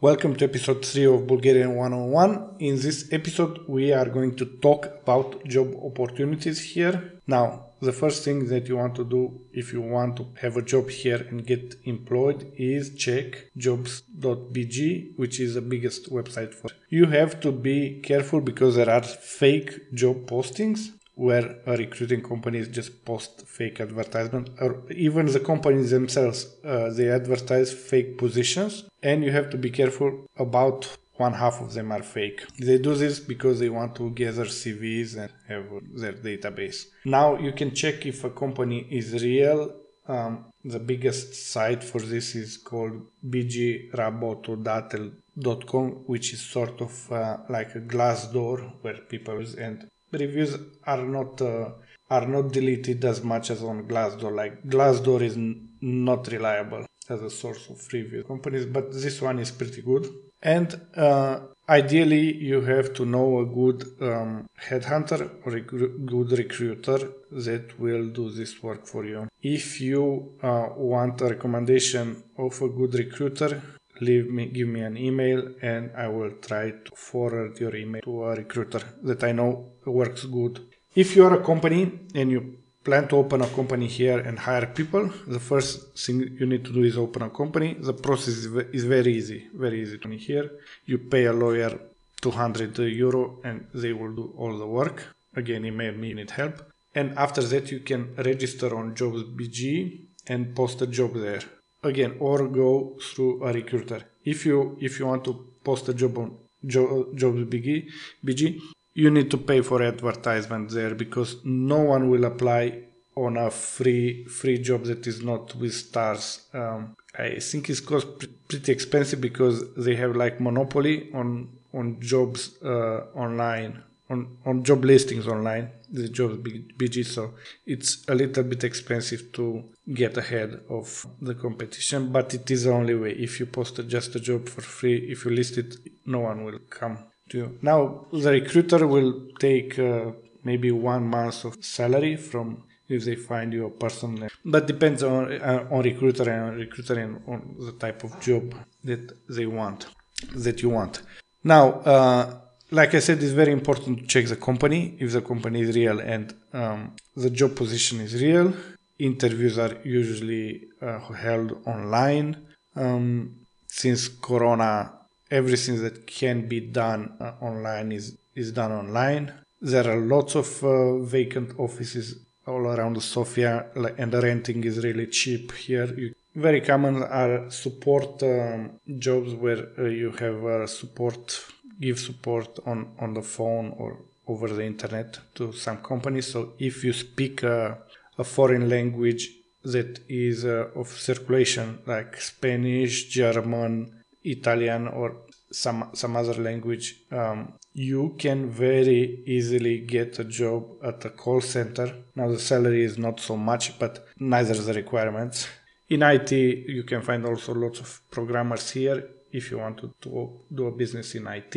Welcome to episode 3 of Bulgarian 101. In this episode, we are going to talk about job opportunities here. Now, the first thing that you want to do if you want to have a job here and get employed is check jobs.bg, which is the biggest website for. You have to be careful because there are fake job postings where a recruiting companies just post fake advertisement or even the companies themselves uh, they advertise fake positions and you have to be careful about one half of them are fake. They do this because they want to gather CVs and have their database. Now you can check if a company is real. Um, the biggest site for this is called bgrabotodatel.com, which is sort of uh, like a Glassdoor where people and reviews are not uh, are not deleted as much as on Glassdoor. Like Glassdoor is n- not reliable as a source of review companies, but this one is pretty good. And uh, ideally, you have to know a good um, headhunter or a good recruiter that will do this work for you. If you uh, want a recommendation of a good recruiter, leave me give me an email and I will try to forward your email to a recruiter that I know works good. If you are a company and you plan to open a company here and hire people, the first thing you need to do is open a company. The process is very easy, very easy to here. You pay a lawyer 200 euro and they will do all the work. Again, email me, need help. And after that, you can register on JobsBG and post a job there again or go through a recruiter. If you if you want to post a job on jo- jobs bg bg you need to pay for advertisement there because no one will apply on a free free job that is not with stars. Um, i think it's cost pretty expensive because they have like monopoly on on jobs uh, online on, on job listings online, the jobs BG, so it's a little bit expensive to get ahead of the competition, but it is the only way. If you post just a job for free, if you list it, no one will come to you. Now, the recruiter will take uh, maybe one month of salary from if they find you a person, but depends on uh, on recruiter and recruiter and on the type of job that they want, that you want. Now. Uh, like I said, it's very important to check the company if the company is real and um, the job position is real. Interviews are usually uh, held online. Um, since Corona, everything that can be done uh, online is is done online. There are lots of uh, vacant offices all around Sofia, and the renting is really cheap here. You, very common are support um, jobs where uh, you have uh, support give support on, on the phone or over the internet to some companies. So if you speak a, a foreign language that is uh, of circulation, like Spanish, German, Italian, or some some other language, um, you can very easily get a job at a call center. Now the salary is not so much, but neither the requirements. In IT, you can find also lots of programmers here if you want to, to do a business in IT.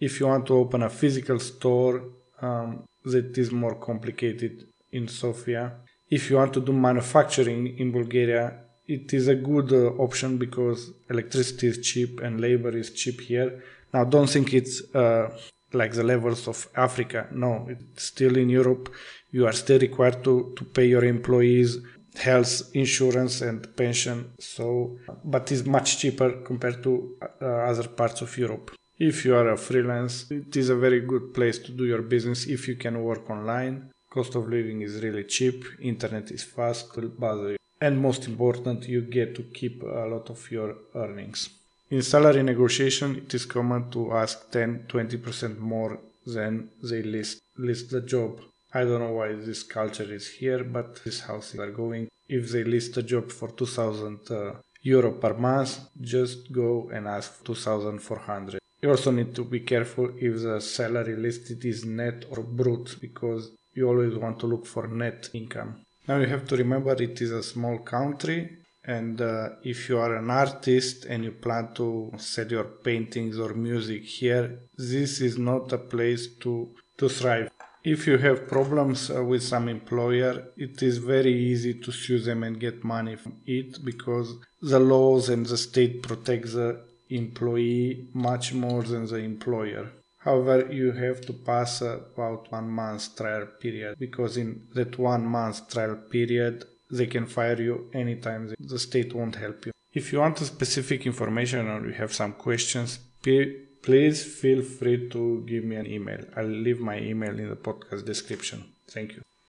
If you want to open a physical store, um, that is more complicated in Sofia. If you want to do manufacturing in Bulgaria, it is a good uh, option because electricity is cheap and labor is cheap here. Now, don't think it's uh, like the levels of Africa. No, it's still in Europe. You are still required to, to pay your employees health insurance and pension so but is much cheaper compared to uh, other parts of Europe. If you are a freelance it is a very good place to do your business if you can work online. Cost of living is really cheap internet is fast will bother you and most important you get to keep a lot of your earnings. In salary negotiation it is common to ask 10 20% more than they list list the job I don't know why this culture is here, but this is how are going. If they list a job for 2000 uh, euro per month, just go and ask 2400. You also need to be careful if the salary listed is net or brut because you always want to look for net income. Now you have to remember it is a small country and uh, if you are an artist and you plan to sell your paintings or music here, this is not a place to, to thrive if you have problems uh, with some employer, it is very easy to sue them and get money from it because the laws and the state protect the employee much more than the employer. However, you have to pass about one month trial period because in that one month trial period, they can fire you anytime. The state won't help you. If you want specific information or you have some questions, please feel free to give me an email. I'll leave my email in the podcast description. Thank you.